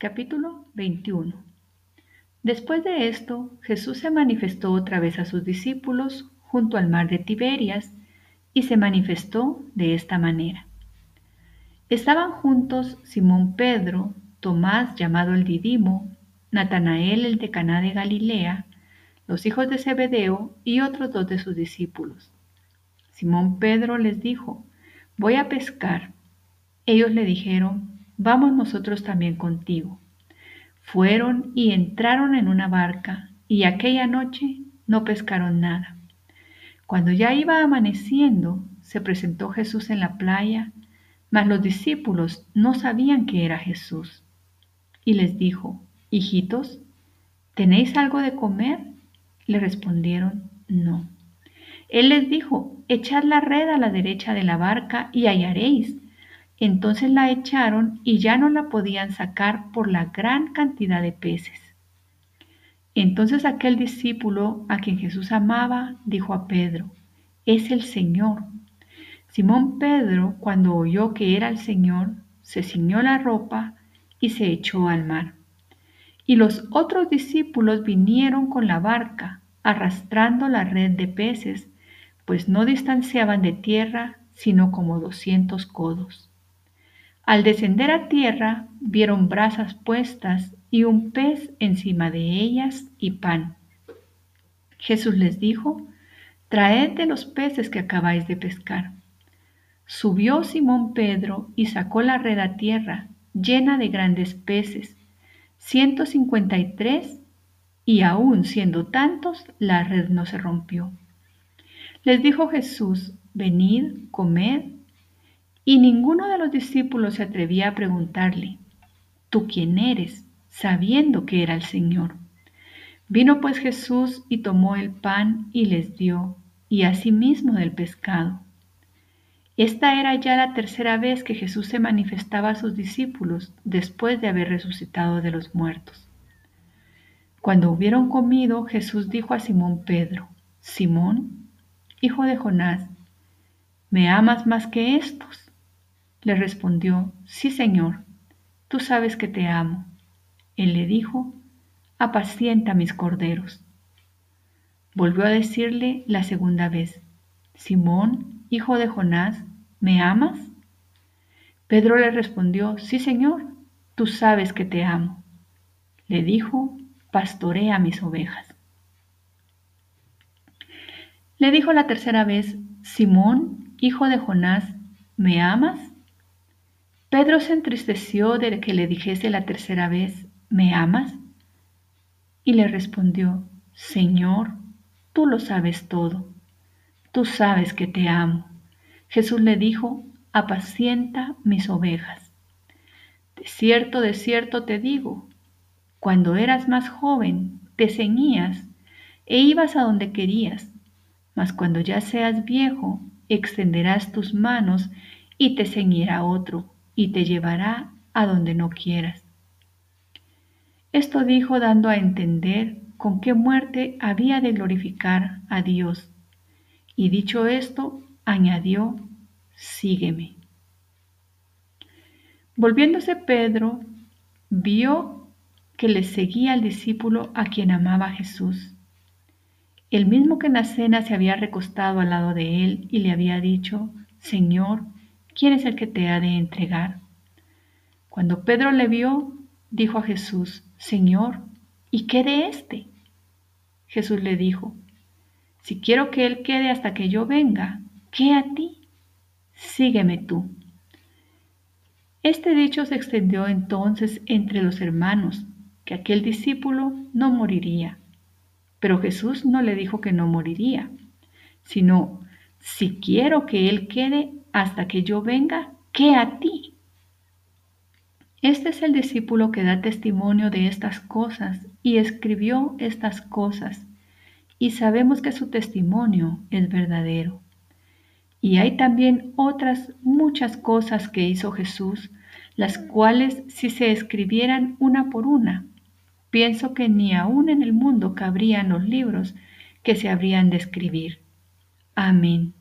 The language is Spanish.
Capítulo 21 Después de esto, Jesús se manifestó otra vez a sus discípulos junto al mar de Tiberias y se manifestó de esta manera. Estaban juntos Simón Pedro, Tomás llamado el Didimo, Natanael el de Caná de Galilea, los hijos de Zebedeo y otros dos de sus discípulos. Simón Pedro les dijo, voy a pescar. Ellos le dijeron, vamos nosotros también contigo. Fueron y entraron en una barca, y aquella noche no pescaron nada. Cuando ya iba amaneciendo, se presentó Jesús en la playa, mas los discípulos no sabían que era Jesús. Y les dijo, Hijitos, ¿tenéis algo de comer? Le respondieron, No. Él les dijo, Echad la red a la derecha de la barca y hallaréis. Entonces la echaron y ya no la podían sacar por la gran cantidad de peces. Entonces aquel discípulo a quien Jesús amaba dijo a Pedro, es el Señor. Simón Pedro, cuando oyó que era el Señor, se ciñó la ropa y se echó al mar. Y los otros discípulos vinieron con la barca, arrastrando la red de peces, pues no distanciaban de tierra sino como doscientos codos. Al descender a tierra vieron brasas puestas y un pez encima de ellas y pan. Jesús les dijo, Traed de los peces que acabáis de pescar. Subió Simón Pedro y sacó la red a tierra, llena de grandes peces, ciento cincuenta y tres, y aún siendo tantos, la red no se rompió. Les dijo Jesús, venid, comed, y ninguno de los discípulos se atrevía a preguntarle, ¿tú quién eres? sabiendo que era el Señor. Vino pues Jesús y tomó el pan y les dio, y asimismo del pescado. Esta era ya la tercera vez que Jesús se manifestaba a sus discípulos después de haber resucitado de los muertos. Cuando hubieron comido, Jesús dijo a Simón Pedro, Simón, hijo de Jonás, ¿me amas más que estos? Le respondió, Sí, Señor, tú sabes que te amo. Él le dijo, apacienta mis corderos. Volvió a decirle la segunda vez, Simón, hijo de Jonás, ¿me amas? Pedro le respondió, sí, Señor, tú sabes que te amo. Le dijo, pastorea mis ovejas. Le dijo la tercera vez, Simón, hijo de Jonás, ¿me amas? Pedro se entristeció de que le dijese la tercera vez, ¿me amas? Y le respondió, Señor, tú lo sabes todo, tú sabes que te amo. Jesús le dijo, apacienta mis ovejas. De cierto, de cierto te digo, cuando eras más joven, te ceñías e ibas a donde querías, mas cuando ya seas viejo, extenderás tus manos y te ceñirá otro y te llevará a donde no quieras. Esto dijo dando a entender con qué muerte había de glorificar a Dios. Y dicho esto, añadió, sígueme. Volviéndose Pedro, vio que le seguía al discípulo a quien amaba Jesús, el mismo que en la cena se había recostado al lado de él y le había dicho, Señor, ¿quién es el que te ha de entregar? Cuando Pedro le vio, dijo a Jesús, Señor, ¿y qué de éste? Jesús le dijo, si quiero que él quede hasta que yo venga, ¿qué a ti? Sígueme tú. Este dicho se extendió entonces entre los hermanos, que aquel discípulo no moriría. Pero Jesús no le dijo que no moriría, sino, si quiero que él quede hasta que yo venga, ¿qué a ti? Este es el discípulo que da testimonio de estas cosas y escribió estas cosas, y sabemos que su testimonio es verdadero. Y hay también otras muchas cosas que hizo Jesús, las cuales si se escribieran una por una, pienso que ni aún en el mundo cabrían los libros que se habrían de escribir. Amén.